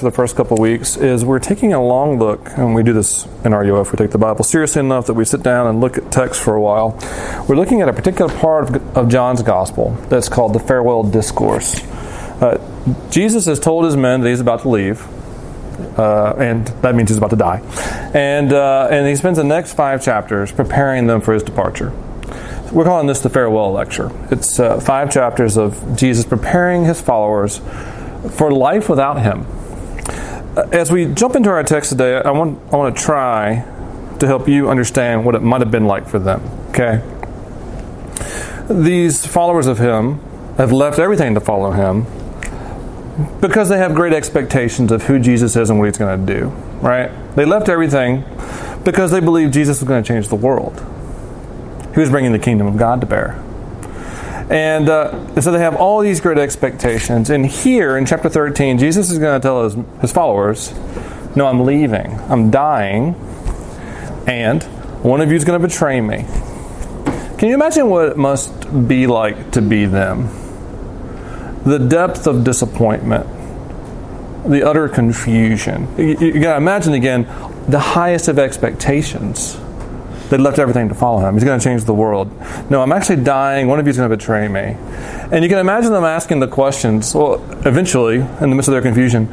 for the first couple weeks is we're taking a long look, and we do this in RUF. We take the Bible seriously enough that we sit down and look at text for a while. We're looking at a particular part of, of John's Gospel that's called the Farewell Discourse. Uh, Jesus has told his men that he's about to leave, uh, and that means he's about to die. And, uh, and he spends the next five chapters preparing them for his departure. We're calling this the farewell lecture. It's uh, five chapters of Jesus preparing his followers for life without him. Uh, as we jump into our text today, I want, I want to try to help you understand what it might have been like for them. Okay? These followers of him have left everything to follow him because they have great expectations of who Jesus is and what he's going to do, right? They left everything because they believed Jesus was going to change the world. He was bringing the kingdom of God to bear. And uh, so they have all these great expectations. And here in chapter 13, Jesus is going to tell his, his followers, No, I'm leaving. I'm dying. And one of you is going to betray me. Can you imagine what it must be like to be them? the depth of disappointment, the utter confusion. You, you got to imagine again the highest of expectations. They left everything to follow him. He's going to change the world. No, I'm actually dying. One of you is going to betray me. And you can imagine them asking the questions. Well, eventually, in the midst of their confusion,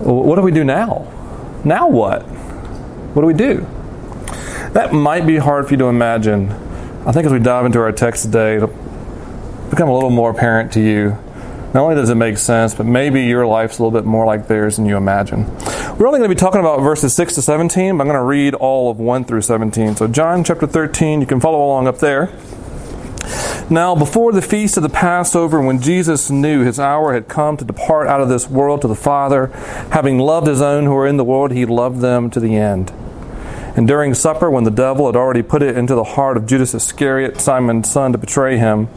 what do we do now? Now what? What do we do? That might be hard for you to imagine. I think as we dive into our text today, it'll become a little more apparent to you not only does it make sense, but maybe your life's a little bit more like theirs than you imagine. We're only going to be talking about verses 6 to 17, but I'm going to read all of 1 through 17. So, John chapter 13, you can follow along up there. Now, before the feast of the Passover, when Jesus knew his hour had come to depart out of this world to the Father, having loved his own who are in the world, he loved them to the end. And during supper, when the devil had already put it into the heart of Judas Iscariot, Simon's son, to betray him,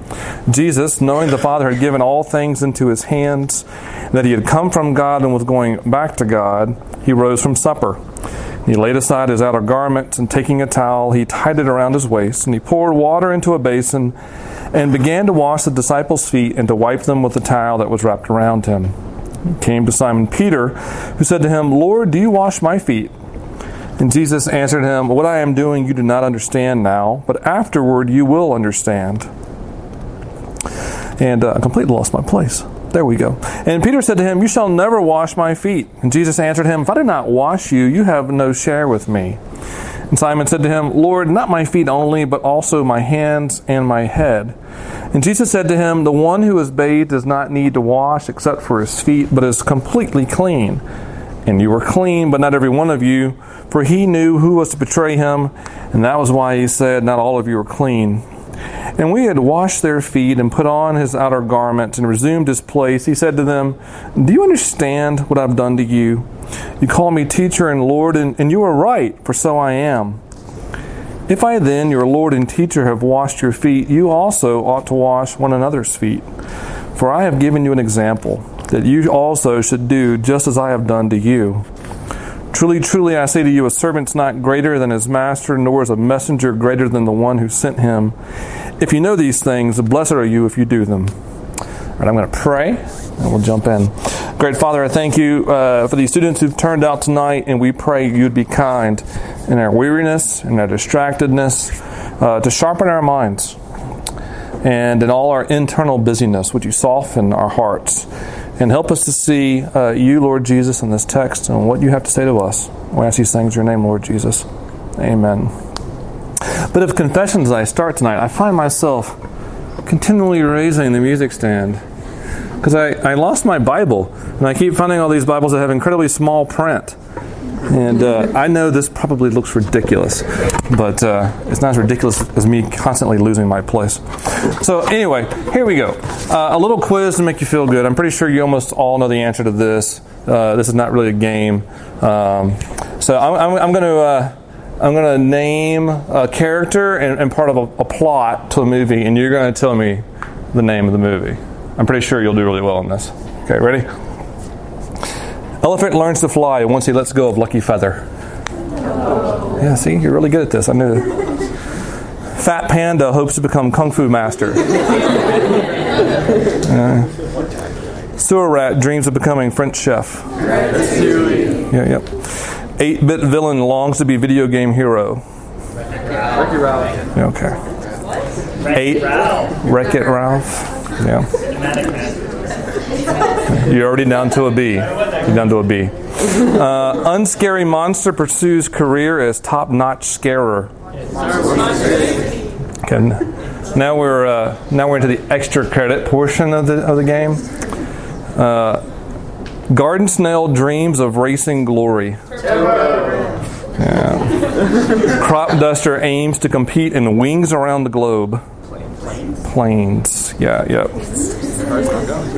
Jesus, knowing the Father had given all things into his hands, that he had come from God and was going back to God, he rose from supper. He laid aside his outer garment, and taking a towel, he tied it around his waist, and he poured water into a basin, and began to wash the disciples' feet and to wipe them with the towel that was wrapped around him. He came to Simon Peter, who said to him, Lord, do you wash my feet? And Jesus answered him, What I am doing you do not understand now, but afterward you will understand. And uh, I completely lost my place. There we go. And Peter said to him, You shall never wash my feet. And Jesus answered him, If I do not wash you, you have no share with me. And Simon said to him, Lord, not my feet only, but also my hands and my head. And Jesus said to him, The one who is bathed does not need to wash except for his feet, but is completely clean. And you were clean, but not every one of you for he knew who was to betray him, and that was why he said, Not all of you are clean. And we had washed their feet and put on his outer garment and resumed his place. He said to them, Do you understand what I've done to you? You call me teacher and Lord, and, and you are right, for so I am. If I then, your Lord and teacher, have washed your feet, you also ought to wash one another's feet. For I have given you an example, that you also should do just as I have done to you. Truly, truly, I say to you, a servant's not greater than his master, nor is a messenger greater than the one who sent him. If you know these things, blessed are you if you do them. All right, I'm going to pray, and we'll jump in. Great Father, I thank you uh, for these students who've turned out tonight, and we pray you'd be kind in our weariness and our distractedness uh, to sharpen our minds. And in all our internal busyness, would you soften our hearts? And help us to see uh, you, Lord Jesus, in this text and what you have to say to us. We ask these things in your name, Lord Jesus. Amen. But if confessions I start tonight, I find myself continually raising the music stand because I, I lost my Bible and I keep finding all these Bibles that have incredibly small print. And uh, I know this probably looks ridiculous, but uh, it's not as ridiculous as me constantly losing my place. So, anyway, here we go. Uh, a little quiz to make you feel good. I'm pretty sure you almost all know the answer to this. Uh, this is not really a game. Um, so, I'm, I'm, I'm going to. Uh, I'm going to name a character and, and part of a, a, plot to a movie, and you're going to tell me the name of the movie. I'm pretty sure you'll do really well in this. Okay, ready? Elephant learns to fly once he lets go of lucky feather. Yeah, see, you're really good at this. I knew. Fat panda hopes to become kung fu master. Uh, Sewer rat dreams of becoming French chef. Yeah, yep. 8 bit villain longs to be video game hero. Ricky Ralph. Okay. Eight. Wreck It Ralph. Yeah. You're already down to a B. You're down to a B. Uh, unscary monster pursues career as top notch scarer. Okay. Now we're uh, now we're into the extra credit portion of the of the game. Uh, garden snail dreams of racing glory. Yeah. Crop duster aims to compete in wings around the globe. Planes. Yeah, yep.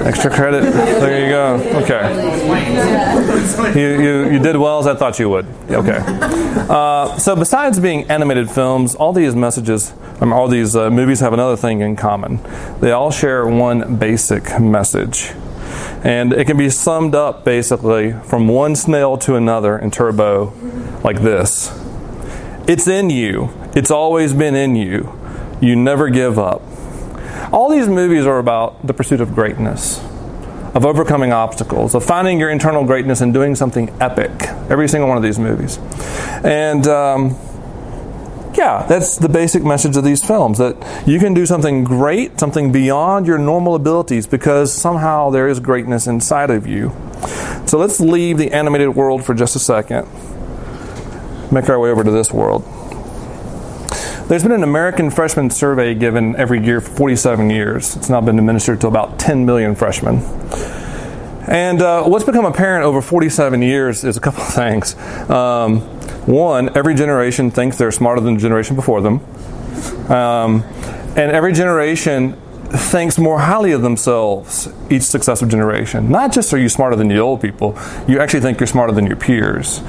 Extra credit. There you go. Okay. You, you, you did well as I thought you would. Okay. Uh, so, besides being animated films, all these messages, um, all these uh, movies have another thing in common. They all share one basic message. And it can be summed up basically from one snail to another in Turbo like this It's in you, it's always been in you. You never give up. All these movies are about the pursuit of greatness, of overcoming obstacles, of finding your internal greatness and doing something epic. Every single one of these movies. And, um, yeah, that's the basic message of these films that you can do something great, something beyond your normal abilities because somehow there is greatness inside of you. So let's leave the animated world for just a second. Make our way over to this world. There's been an American freshman survey given every year for 47 years. It's now been administered to about 10 million freshmen. And uh, what's become apparent over 47 years is a couple of things. Um, one, every generation thinks they're smarter than the generation before them. Um, and every generation thinks more highly of themselves each successive generation. Not just are you smarter than the old people, you actually think you're smarter than your peers.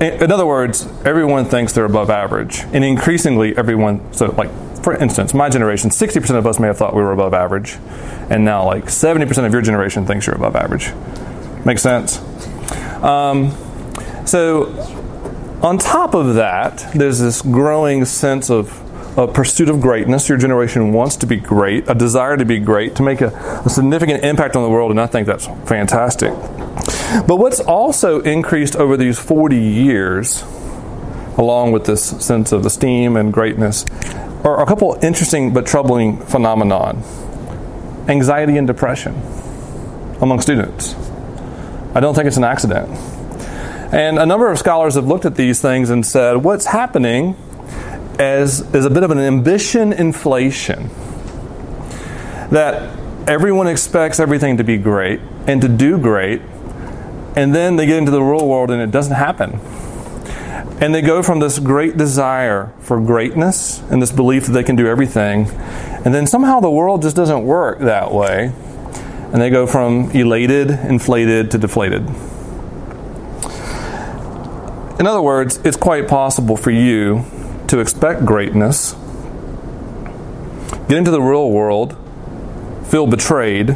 In other words, everyone thinks they're above average. And increasingly, everyone, so like, for instance, my generation, 60% of us may have thought we were above average. And now, like, 70% of your generation thinks you're above average. Makes sense? Um, so, on top of that, there's this growing sense of a pursuit of greatness. Your generation wants to be great, a desire to be great, to make a, a, significant impact on the world, and I think that's fantastic. But what's also increased over these 40 years, along with this sense of esteem and greatness, are a couple interesting but troubling phenomenon anxiety and depression among students. I don't think it's an accident. And a number of scholars have looked at these things and said what's happening as, is a bit of an ambition inflation. That everyone expects everything to be great and to do great, and then they get into the real world and it doesn't happen. And they go from this great desire for greatness and this belief that they can do everything, and then somehow the world just doesn't work that way. And they go from elated, inflated, to deflated. In other words, it's quite possible for you to expect greatness, get into the real world, feel betrayed,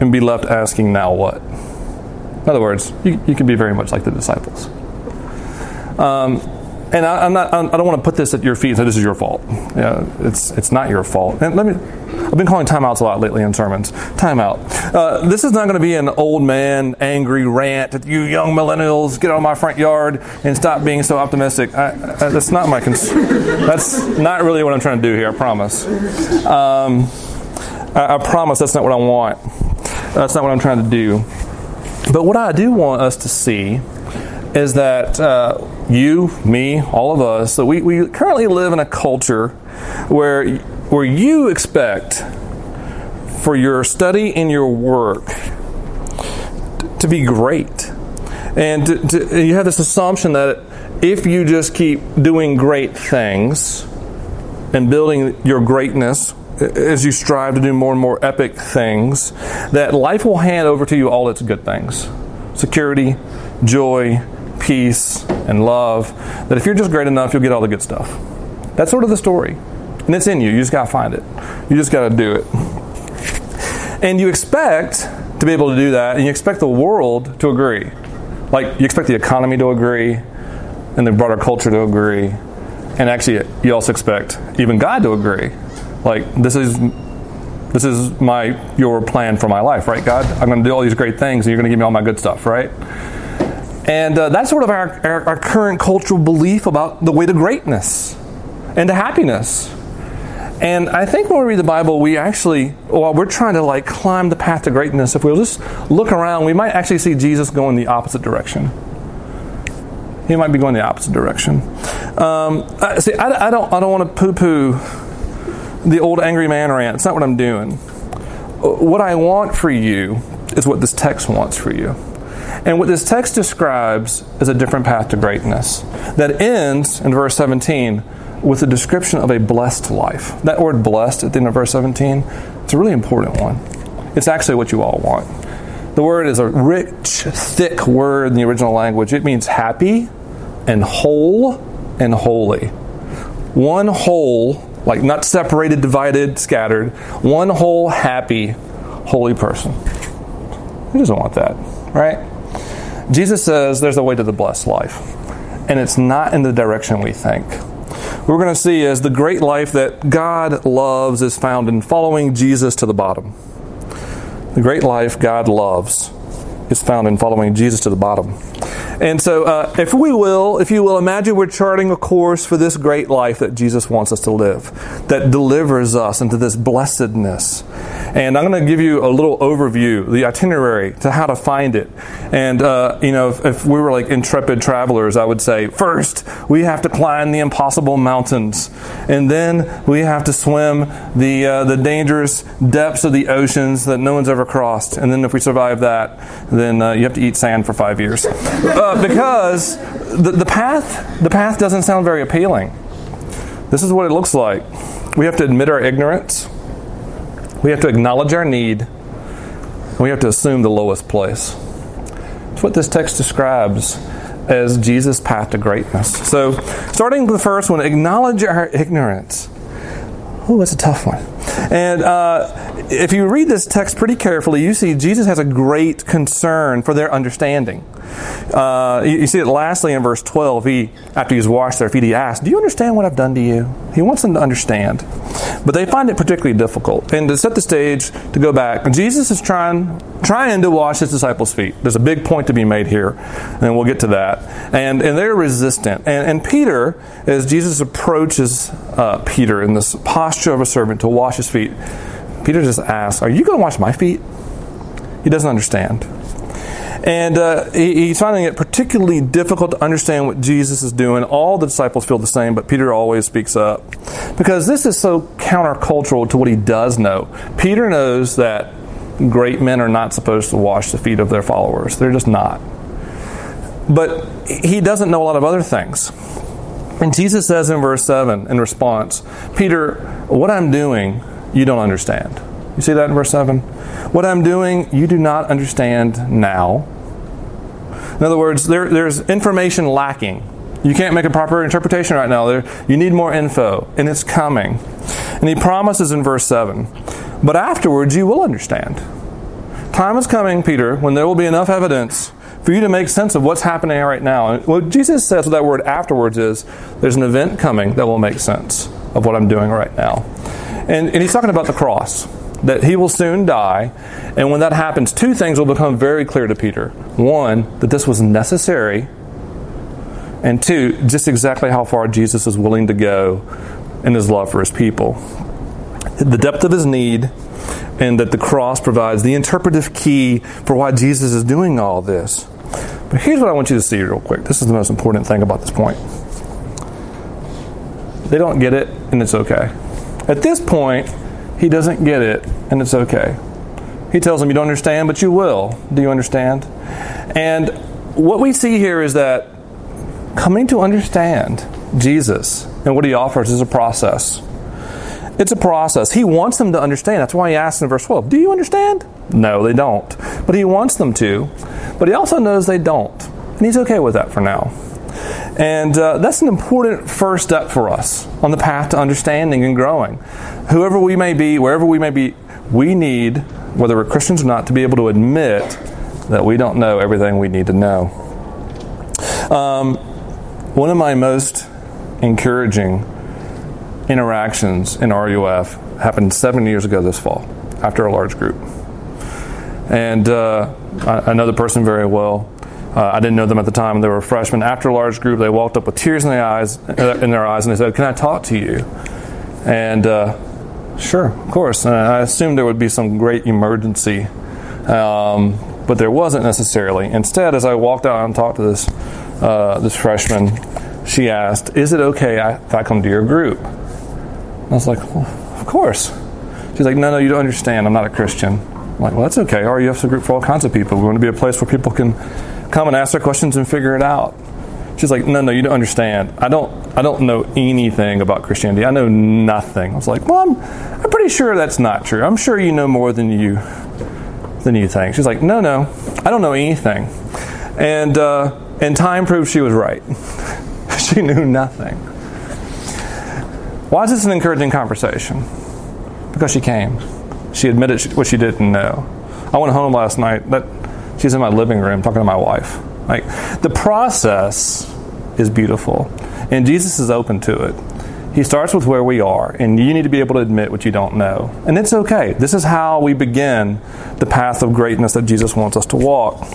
and be left asking, now what? In other words, you, you can be very much like the disciples. Um, and I, am not. I don't want to put this at your feet. So this is your fault. Yeah, it's it's not your fault. And let me. I've been calling timeouts a lot lately in sermons. Timeout. Uh, this is not going to be an old man angry rant at you young millennials. Get out of my front yard and stop being so optimistic. I, I, that's not my. Cons- that's not really what I'm trying to do here. I promise. Um, I, I promise that's not what I want. That's not what I'm trying to do. But what I do want us to see is that uh, you, me, all of us, that we, we currently live in a culture where, where you expect for your study and your work to be great. And to, to, you have this assumption that if you just keep doing great things and building your greatness as you strive to do more and more epic things, that life will hand over to you all its good things security, joy, peace, and love, that if you're just great enough, you'll get all the good stuff. That's sort of the story. And it's in you. You just got to find it. You just got to do it. And you expect to be able to do that, and you expect the world to agree. Like, you expect the economy to agree, and the broader culture to agree. And actually, you also expect even God to agree. Like, this is This is my your plan for my life, right, God? I'm going to do all these great things, and you're going to give me all my good stuff, right? And uh, that's sort of our, our, our current cultural belief about the way to greatness and to happiness. And I think when we read the Bible, we actually, while we're trying to like climb the path to greatness, if we'll just look around, we might actually see Jesus going the opposite direction. He might be going the opposite direction. Um, see, I, I, don't, I don't want to poo-poo the old angry man rant. It's not what I'm doing. What I want for you is what this text wants for you. And what this text describes is a different path to greatness that ends in verse 17 with a description of a blessed life. That word blessed at the end of verse 17, it's a really important one. It's actually what you all want. The word is a rich, thick word in the original language. It means happy and whole and holy. One whole, like not separated, divided, scattered, one whole, happy, holy person. Who doesn't want that, right? Jesus says there's a way to the blessed life, and it's not in the direction we think What we're going to see is the great life that God loves is found in following Jesus to the bottom. The great life God loves is found in following Jesus to the bottom. And so, uh, if we will, if you will, imagine we're charting a course for this great life that Jesus wants us to live, that delivers us into this blessedness. And I'm going to give you a little overview, the itinerary to how to find it. And, uh, you know, if, if, we were like intrepid travelers, I would say first, we have to climb the impossible mountains. And then we have to swim the, uh, the dangerous depths of the oceans that no one's ever crossed. And then if we survive that, then uh, you have to eat sand for five years. Uh, because the, the, path, the path doesn't sound very appealing. This is what it looks like. We have to admit our ignorance. We have to acknowledge our need. And we have to assume the lowest place. It's what this text describes as Jesus' path to greatness. So, starting with the first one, acknowledge our ignorance. Oh, that's a tough one. And uh, if you read this text pretty carefully, you see Jesus has a great concern for their understanding. Uh, you, you, see it lastly in verse 12. He, after he's washed their feet, he asks, Do you understand what I've done to you? He wants them to understand. But they find it particularly difficult. And to set the stage, to go back, Jesus is trying, trying to wash his disciples' feet. There's a big point to be made here, and we'll get to that. And, and they're resistant. And, and Peter, as Jesus approaches uh, Peter in this posture of a servant to wash his feet, Peter just asks, Are you going to wash my feet? He doesn't understand. And uh, he, he's finding it particularly difficult to understand what Jesus is doing. All the disciples feel the same, but Peter always speaks up. Because this is so countercultural to what he does know. Peter knows that great men are not supposed to wash the feet of their followers, they're just not. But he doesn't know a lot of other things. And Jesus says in verse 7 in response, Peter, what I'm doing, you don't understand. You see that in verse 7? What I'm doing, you do not understand now. In other words, there, there's information lacking. You can't make a proper interpretation right now. There, you need more info, and it's coming. And he promises in verse 7 But afterwards you will understand. Time is coming, Peter, when there will be enough evidence for you to make sense of what's happening right now. And what Jesus says with that word afterwards is there's an event coming that will make sense of what I'm doing right now. And, and he's talking about the cross that he will soon die. And when that happens, two things will become very clear to Peter. One, that this was necessary. And two, just exactly how far Jesus is willing to go in his love for his people. The depth of his need, and that the cross provides the interpretive key for why Jesus is doing all this. But here's what I want you to see real quick. This is the most important thing about this point. They don't get it, and it's okay. At this point, he doesn't get it, and it's okay. He tells them, You don't understand, but you will. Do you understand? And what we see here is that coming to understand Jesus and what he offers is a process. It's a process. He wants them to understand. That's why he asks in verse 12, Do you understand? No, they don't. But he wants them to. But he also knows they don't. And he's okay with that for now. And uh, that's an important first step for us on the path to understanding and growing. Whoever we may be, wherever we may be, we need, whether we're Christians or not, to be able to admit that we don't know everything we need to know. Um, one of my most encouraging interactions in RUF happened seven years ago this fall. after a large group. And uh, I, I, know the person very well. Uh, I didn't know them at the time. They were freshmen. After a large group, they walked up with tears in their eyes, in their eyes, and they said, "Can I talk to you?" And uh, sure, of course. And I assumed there would be some great emergency, um, but there wasn't necessarily. Instead, as I walked out and talked to this uh, this freshman, she asked, "Is it okay if I come to your group?" I was like, well, "Of course." She's like, "No, no, you don't understand. I'm not a Christian." I'm like, well, that's okay. RUF's a group for all kinds of people. We want to be a place where people can come and ask their questions and figure it out. She's like, no, no, you don't understand. I don't, I don't know anything about Christianity. I know nothing. I was like, well, I'm, I'm pretty sure that's not true. I'm sure you know more than you, than you think. She's like, no, no, I don't know anything. And, uh, and time proved she was right. she knew nothing. Why is this an encouraging conversation? Because she came. She admitted what she didn't know. I went home last night. That she's in my living room talking to my wife. Like the process is beautiful, and Jesus is open to it. He starts with where we are, and you need to be able to admit what you don't know. And it's okay. This is how we begin the path of greatness that Jesus wants us to walk.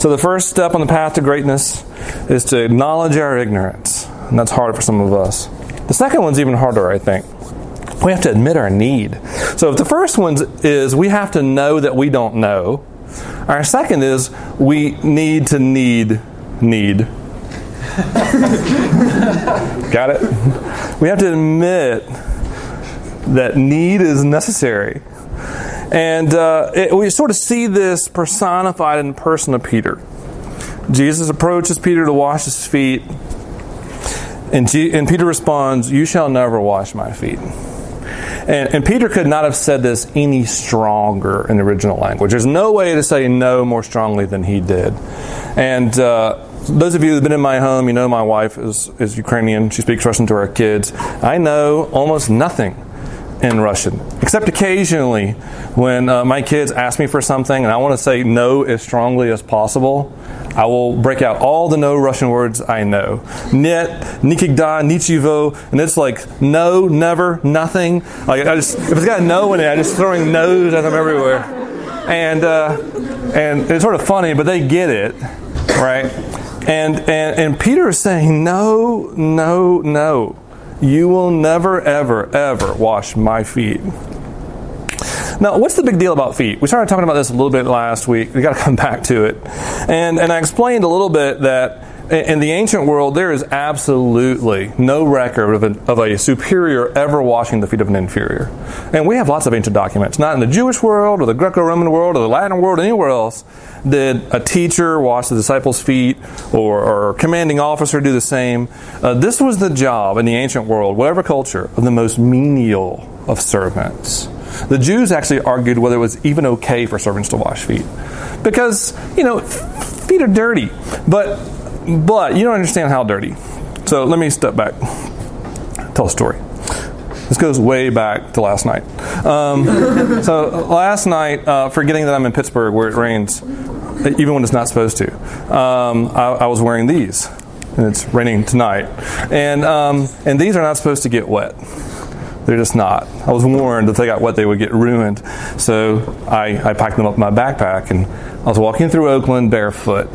So, the first step on the path to greatness is to acknowledge our ignorance, and that's hard for some of us. The second one's even harder, I think we have to admit our need. So if the first one is we have to know that we don't know, our second is we need to need need. Got it? We have to admit that need is necessary. And uh, it, we sort of see this personified in the person of Peter. Jesus approaches Peter to wash his feet, and, G- and Peter responds, You shall never wash my feet. And, and, Peter could not have said this any stronger in the original language. There's no way to say no more strongly than he did. And uh, those of you who've been in my home, you know my wife is, is Ukrainian. She speaks Russian to our kids. I know almost nothing in Russian, except occasionally when uh, my kids ask me for something and I want to say no as strongly as possible. I will break out all the no Russian words I know. Net, nikigda, nichivo, and it's like no, never, nothing. Like I just, if it's got no in it, I just throwing no's at them everywhere. And uh, and it's sort of funny, but they get it, right? And and and Peter is saying no, no, no. You will never, ever, ever wash my feet. Now, what's the big deal about feet? We started talking about this a little bit last week. We got to come back to it. And, and I explained a little bit that in the ancient world, there is absolutely no record of a, of a, superior ever washing the feet of an inferior. And we have lots of ancient documents. Not in the Jewish world or the Greco Roman world or the Latin world, anywhere else, did a teacher wash the disciples' feet or, or commanding officer do the same. Uh, this was the job in the ancient world, whatever culture, of the most menial of servants. The Jews actually argued whether it was even okay for servants to wash feet. Because, you know, feet are dirty. But but you don't understand how dirty. So let me step back. Tell a story. This goes way back to last night. Um, so last night, uh, forgetting that I'm in Pittsburgh where it rains, even when it's not supposed to, um, I, I, was wearing these, and it's raining tonight, and um, and these are not supposed to get wet. They're just not. I was warned that if they got wet, they would get ruined. So I, I packed them up in my backpack, and I was walking through Oakland barefoot.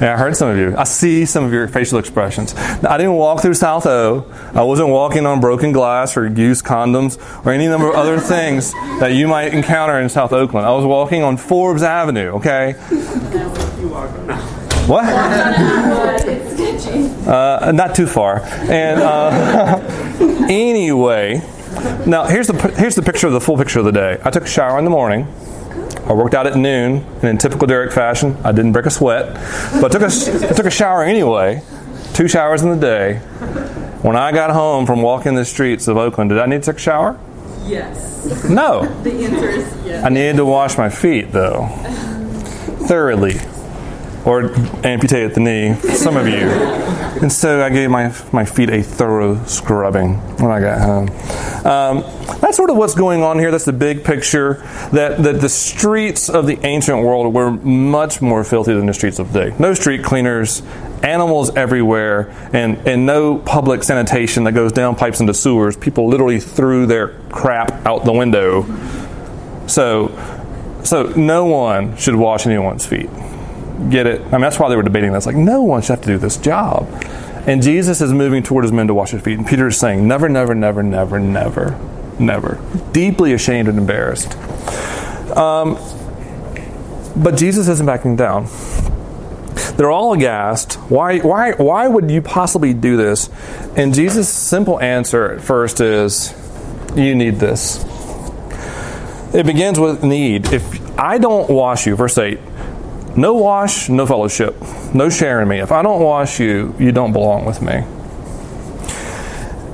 Yeah, I heard some of you. I see some of your facial expressions. Now, I didn't walk through South O. I wasn't walking on broken glass or used condoms or any number of other things that you might encounter in South Oakland. I was walking on Forbes Avenue, okay? What? Uh, not too far. And uh, anyway, now here's the here's the picture of the full picture of the day. I took a shower in the morning. I worked out at noon, and in typical Derek fashion, I didn't break a sweat, but I took a, I took a shower anyway, two showers in the day. When I got home from walking the streets of Oakland, did I need to take a shower? Yes. No. the answer is yes. I needed to wash my feet, though, thoroughly, or amputate at the knee, some of you. And so I gave my, my feet a thorough scrubbing when I got home. Um, that's sort of what's going on here. That's the big picture. That, that the streets of the ancient world were much more filthy than the streets of today. No street cleaners, animals everywhere, and, and no public sanitation that goes down pipes into sewers. People literally threw their crap out the window. So, so no one should wash anyone's feet. Get it? I mean, that's why they were debating this. Like, no one should have to do this job. And Jesus is moving toward his men to wash his feet. And Peter is saying, never, never, never, never, never, never. Deeply ashamed and embarrassed. Um, but Jesus isn't backing down. They're all aghast. Why, why, why would you possibly do this? And Jesus' simple answer at first is, You need this. It begins with need. If I don't wash you, verse 8, no wash, no fellowship, no sharing me. If I don't wash you, you don't belong with me.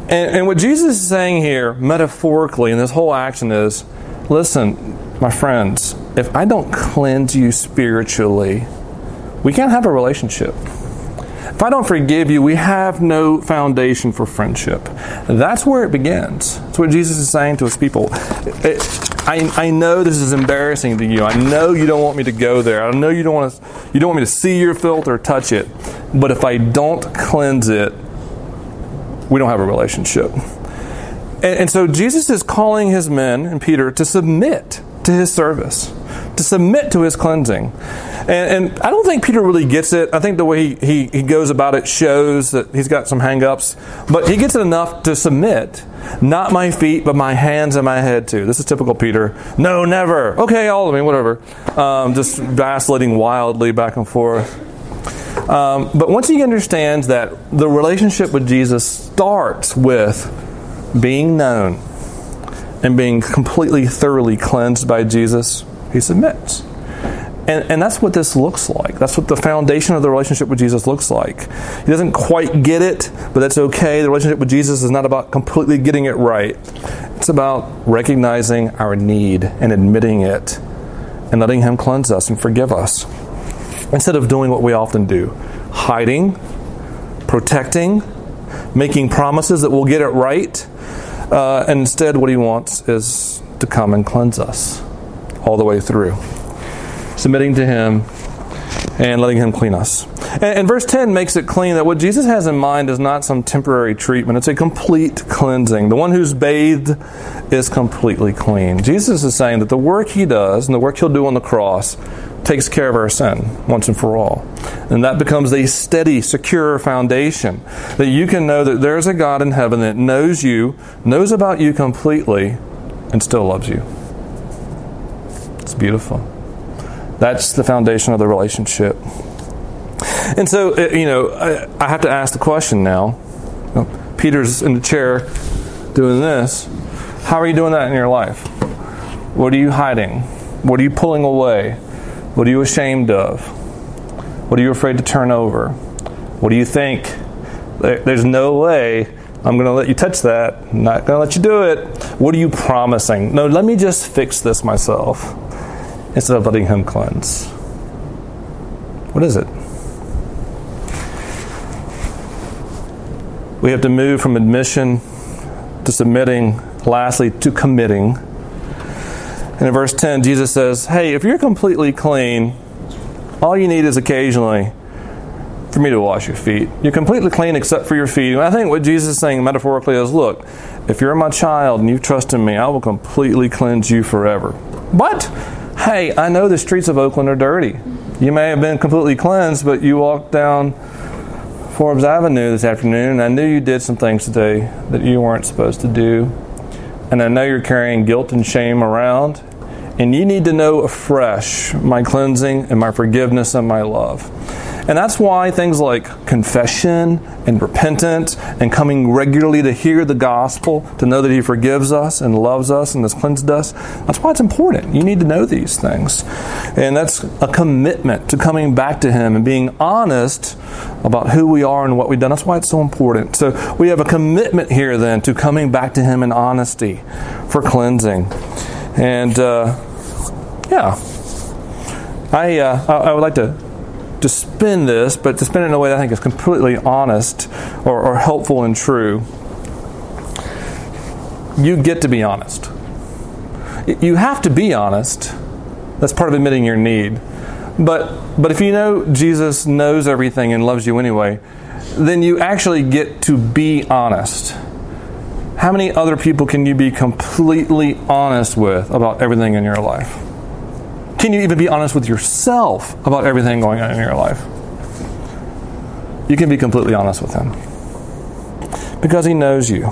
And, and what Jesus is saying here, metaphorically, in this whole action is listen, my friends, if I don't cleanse you spiritually, we can't have a relationship. If I don't forgive you, we have no foundation for friendship. That's where it begins. That's what Jesus is saying to his people. It, I, I know this is embarrassing to you. I know you don't want me to go there. I know you don't want to, you don't want me to see your filth or touch it. But if I don't cleanse it, we don't have a relationship. And, and so Jesus is calling his men and Peter to submit to his service, to submit to his cleansing. And, and, I don't think Peter really gets it. I think the way he, he, he goes about it shows that he's got some hangups, but he gets it enough to submit. Not my feet, but my hands and my head too. This is typical Peter. No, never. Okay, all of me, whatever. Um, just vacillating wildly back and forth. Um, but once he understands that the relationship with Jesus starts with being known and being completely, thoroughly cleansed by Jesus, he submits. And, and that's what this looks like. That's what the foundation of the relationship with Jesus looks like. He doesn't quite get it, but that's okay. The relationship with Jesus is not about completely getting it right, it's about recognizing our need and admitting it and letting Him cleanse us and forgive us. Instead of doing what we often do hiding, protecting, making promises that we'll get it right. Uh, instead, what He wants is to come and cleanse us all the way through submitting to Him, and letting Him clean us. And, and, verse 10 makes it clean that what Jesus has in mind is not some temporary treatment, it's a complete cleansing. The one who's bathed is completely clean. Jesus is saying that the work He does and the work He'll do on the cross takes care of our sin once and for all. And that becomes a steady, secure foundation that you can know that there's a God in heaven that knows you, knows about you completely, and still loves you. It's beautiful. That's the foundation of the relationship. And so, uh, you know, I, I have to ask the question now. Peter's in the chair doing this. How are you doing that in your life? What are you hiding? What are you pulling away? What are you ashamed of? What are you afraid to turn over? What do you think? There's no way I'm going to let you touch that. I'm not going to let you do it. What are you promising? No, let me just fix this myself instead of letting Him cleanse? What is it? We have to move from admission to submitting, lastly, to committing. And in verse 10, Jesus says, Hey, if you're completely clean, all you need is occasionally for me to wash your feet. You're completely clean except for your feet. And I think what Jesus is saying metaphorically is look, if you're my child and you trust in me, I will completely cleanse you forever. But hey, I know the streets of Oakland are dirty. You may have been completely cleansed, but you walked down Forbes Avenue this afternoon, and I knew you did some things today that you weren't supposed to do. And I know you're carrying guilt and shame around. And you need to know afresh my cleansing and my forgiveness and my love. And that's why things like confession and repentance and coming regularly to hear the gospel, to know that He forgives us and loves us and has cleansed us, that's why it's important. You need to know these things. And that's a commitment to coming back to Him and being honest about who we are and what we've done. That's why it's so important. So we have a commitment here then to coming back to Him in honesty for cleansing. And uh, yeah, I, uh, I would like to to spin this, but to spin it in a way that I think is completely honest or, or helpful and true. you get to be honest. You have to be honest. That's part of admitting your need. But but if you know Jesus knows everything and loves you anyway, then you actually get to be honest. How many other people can you be completely honest with about everything in your life? Can you even be honest with yourself about everything going on in your life? You can be completely honest with Him because He knows you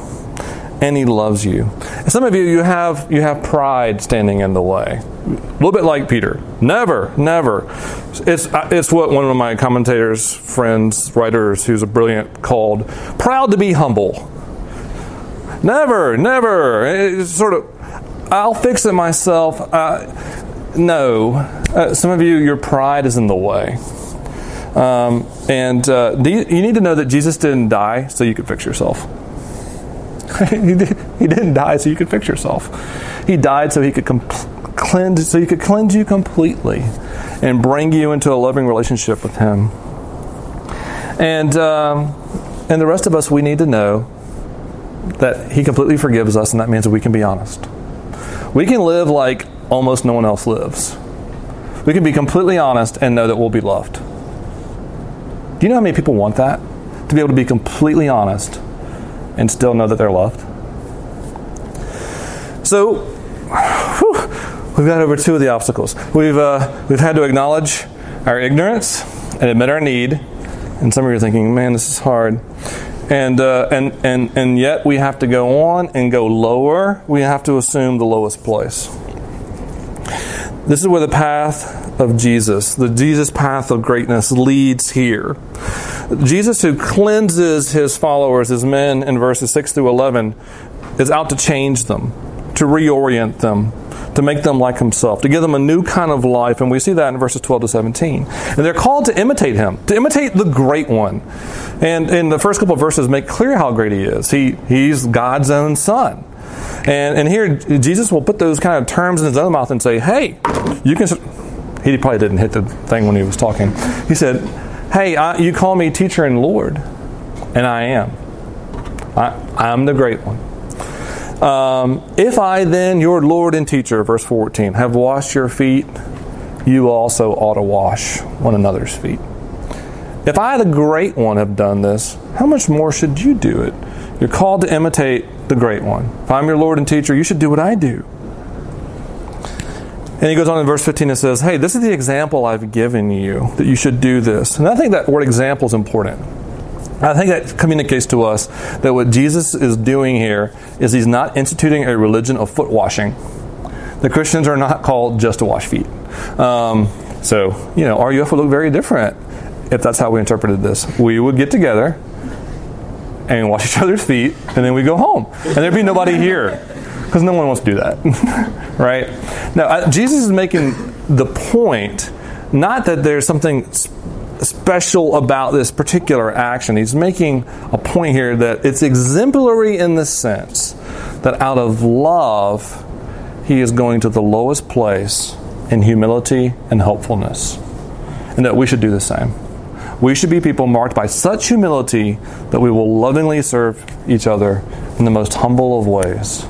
and He loves you. And some of you, you have you have pride standing in the way, a little bit like Peter. Never, never. It's it's what one of my commentators, friends, writers, who's a brilliant, called proud to be humble. Never, never. It's sort of, I'll fix it myself. Uh, no. Uh, some of you, your pride is in the way. Um, and uh, you, you need to know that Jesus didn't die so you could fix yourself. he, did, he didn't die so you could fix yourself. He died so he could cleanse, so he could cleanse you completely and bring you into a loving relationship with Him. And um, and the rest of us, we need to know that He completely forgives us, and that means that we can be honest. We can live like almost no one else lives. We can be completely honest and know that we'll be loved. Do you know how many people want that? To be able to be completely honest and still know that they're loved? So, whew, we've got over two of the obstacles. We've, uh, we've had to acknowledge our ignorance and admit our need. And some of you are thinking, man, this is hard. And, uh, and, and, and yet we have to go on and go lower. We have to assume the lowest place. This is where the path of Jesus, the Jesus path of greatness, leads here. Jesus, who cleanses his followers, his men, in verses 6 through 11, is out to change them, to reorient them, to make them like himself, to give them a new kind of life. And we see that in verses 12 to 17. And they're called to imitate him, to imitate the great one. And in the first couple of verses, make clear how great he is. He, he's God's own son. And, and here, Jesus will put those kind of terms in his own mouth and say, hey, you can. He probably didn't hit the thing when he was talking. He said, hey, I, you call me teacher and Lord, and I am. I, I'm the great one. Um, if I then, your Lord and teacher, verse 14, have washed your feet, you also ought to wash one another's feet. If I, the great one, have done this, how much more should you do it? You're called to imitate the great one. If I'm your Lord and teacher, you should do what I do. And he goes on in verse 15 and says, Hey, this is the example I've given you, that you should do this. And I think that word example is important. I think that communicates to us that what Jesus is doing here is he's not instituting a religion of foot washing. The Christians are not called just to wash feet. Um, so, you know, RUF would look very different if that's how we interpreted this. We would get together and wash each other's feet, and then we go home. And there'd be nobody here because no one wants to do that, right? Now, Jesus is making the point not that there's something special about this particular action. He's making a point here that it's exemplary in the sense that out of love, he is going to the lowest place in humility and helpfulness, and that we should do the same. We should be people marked by such humility that we will lovingly serve each other in the most humble of ways.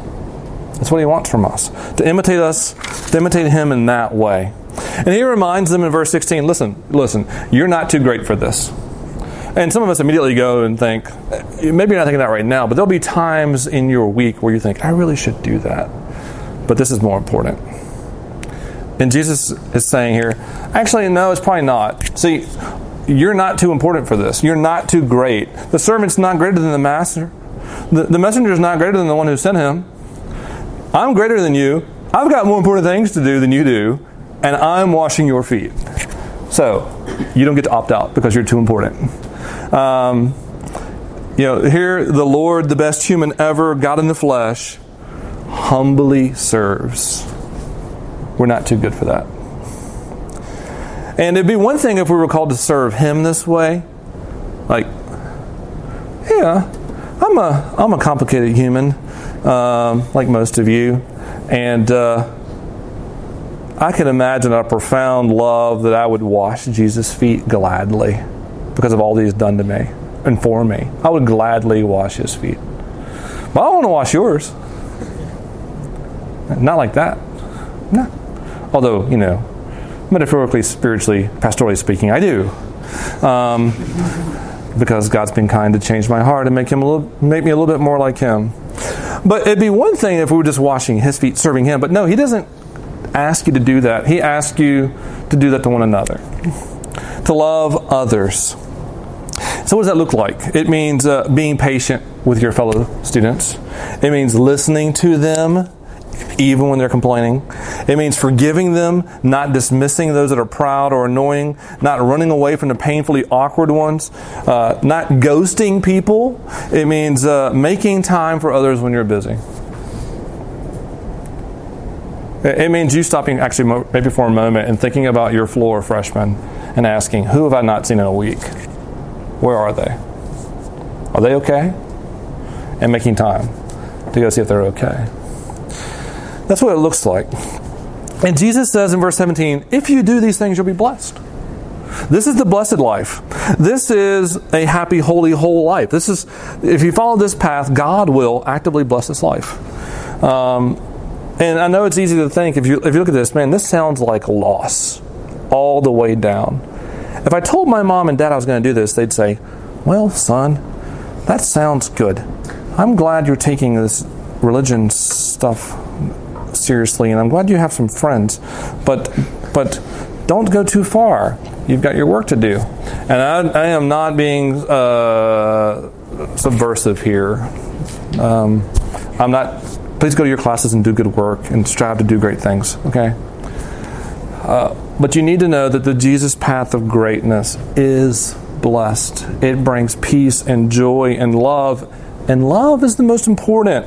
That's what he wants from us. To imitate us, to imitate him in that way. And he reminds them in verse 16 listen, listen, you're not too great for this. And some of us immediately go and think, eh, maybe you're not thinking that right now, but there'll be times in your week where you think, I really should do that. But this is more important. And Jesus is saying here, actually, no, it's probably not. See, you're not too important for this. You're not too great. The servant's not greater than the master. The, the messenger is not greater than the one who sent him. I'm greater than you. I've got more important things to do than you do, and I'm washing your feet. So, you don't get to opt out because you're too important. Um, you know, here the Lord, the best human ever, God in the flesh, humbly serves. We're not too good for that. And it'd be one thing if we were called to serve Him this way. Like, yeah, I'm a, I'm a complicated human, um, like most of you. And uh, I can imagine a profound love that I would wash Jesus' feet gladly because of all that He's done to me and for me. I would gladly wash His feet. But I want to wash yours. Not like that. No. Although, you know, metaphorically, spiritually, pastorally speaking, I do. Um, because God's been kind to change my heart and make him a little, make me a little bit more like Him. But it'd be one thing if we were just washing His feet, serving Him. But no, He doesn't ask you to do that. He asks you to do that to one another, to love others. So, what does that look like? It means uh, being patient with your fellow students. It means listening to them even when they're complaining. It means forgiving them, not dismissing those that are proud or annoying, not running away from the painfully awkward ones, uh, not ghosting people. It means uh, making time for others when you're busy. It means you stopping actually maybe for a moment and thinking about your floor freshmen and asking, who have I not seen in a week? Where are they? Are they okay? And making time to go see if they're okay. That's what it looks like. And Jesus says in verse 17, if you do these things, you'll be blessed. This is the blessed life. This is a happy, holy, whole life. This is, if you follow this path, God will actively bless this life. Um, and I know it's easy to think if you if you look at this, man, this sounds like loss all the way down. If I told my mom and dad I was going to do this, they'd say, "Well, son, that sounds good. I'm glad you're taking this religion stuff seriously, and I'm glad you have some friends, but but don't go too far. You've got your work to do, and I, I am not being uh, subversive here. Um, I'm not. Please go to your classes and do good work and strive to do great things. Okay. Uh, but you need to know that the Jesus path of greatness is blessed. It brings peace and joy and love and love is the most important.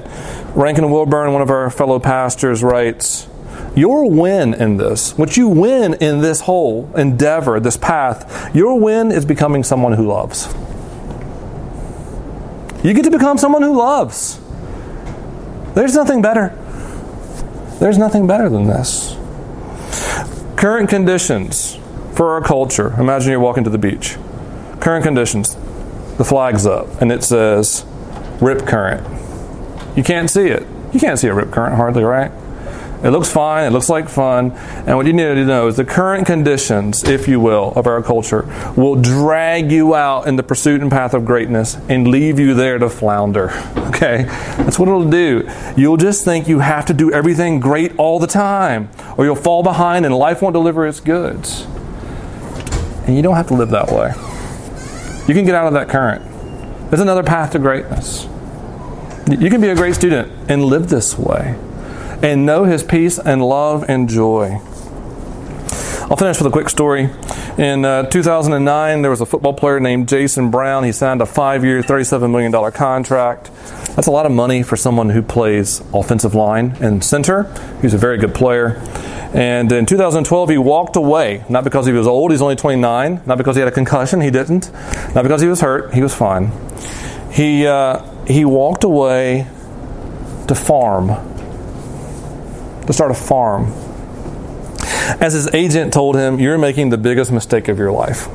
Rankin Wilbourne, one of our fellow pastors, writes Your win in this, what you win in this whole endeavor, this path, your win is becoming someone who loves. You get to become someone who loves. There's nothing better. There's nothing better than this. Current conditions for our culture. Imagine you're walking to the beach. Current conditions. The flag's up and it says, rip current. You can't see it. You can't see a rip current hardly, right? It looks fine, it looks like fun, and what you need to know is the current conditions, if you will, of our culture will drag you out in the pursuit and path of greatness and leave you there to flounder. Okay? That's what it'll do. You'll just think you have to do everything great all the time, or you'll fall behind and life won't deliver its goods. And you don't have to live that way. You can get out of that current. There's another path to greatness. You can be a great student and live this way and know His peace and love and joy. I'll finish with a quick story. In uh, 2009, there was a football player named Jason Brown. He signed a five year, $37 million contract. That's a lot of money for someone who plays offensive line and center. He's a very good player. And in 2012, he walked away, not because he was old, he's only 29, not because he had a concussion, he didn't, not because he was hurt, he was fine. He, uh, he walked away to farm, to start a farm. As his agent told him, You're making the biggest mistake of your life.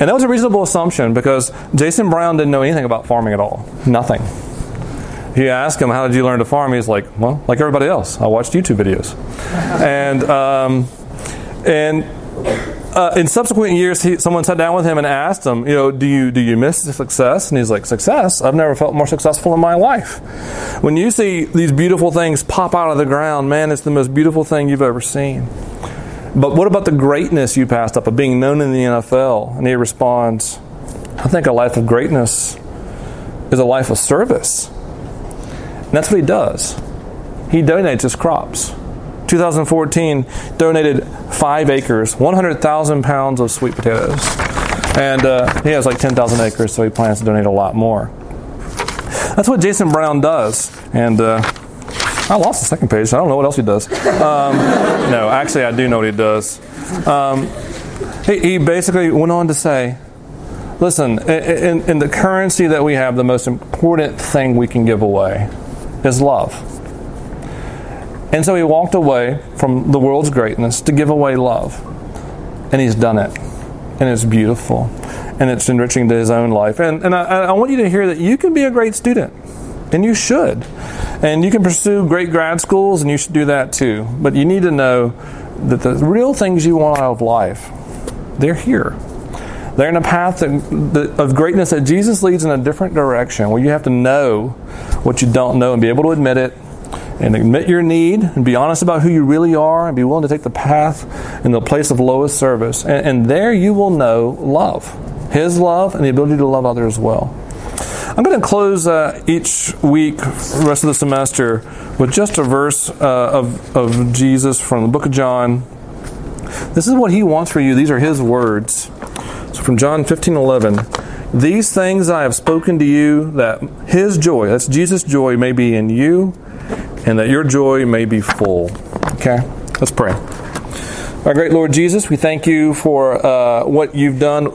And that was a reasonable assumption because Jason Brown didn't know anything about farming at all. Nothing. He asked him, How did you learn to farm? He's like, Well, like everybody else, I watched YouTube videos. and, um, and uh, in subsequent years, he, someone sat down with him and asked him, you know, do you do you miss success? And he's like, success? I've never felt more successful in my life. When you see these beautiful things pop out of the ground, man, it's the most beautiful thing you've ever seen. But what about the greatness you passed up of being known in the NFL? And he responds, I think a life of greatness is a life of service. And that's what he does. He donates his crops. 2014 donated five acres, 100,000 pounds of sweet potatoes. And uh, he has like 10,000 acres, so he plans to donate a lot more. That's what Jason Brown does. And uh, I lost the second page. I don't know what else he does. Um, no, actually, I do know what he does. Um, he, he, basically went on to say, listen, in, in the currency that we have, the most important thing we can give away is love. And so he walked away from the world's greatness to give away love. And he's done it. And it's beautiful. And it's enriching to his own life. And, and I, I want you to hear that you can be a great student. and you should. And you can pursue great grad schools, and you should do that too. But you need to know that the real things you want out of life, they're here. They're in a path of greatness that Jesus leads in a different direction, where you have to know what you don't know and be able to admit it and admit your need and be honest about who you really are and be willing to take the path in the place of lowest service. And, and there you will know love, His love, and the ability to love others well. I'm going to close uh, each week, the rest of the semester, with just a verse uh, of, of Jesus from the book of John. This is what He wants for you. These are His words. From John 15 11. These things I have spoken to you, that His joy, that's Jesus' joy, may be in you, and that your joy may be full. Okay? Let's pray. Our great Lord Jesus, we thank you for uh, what you've done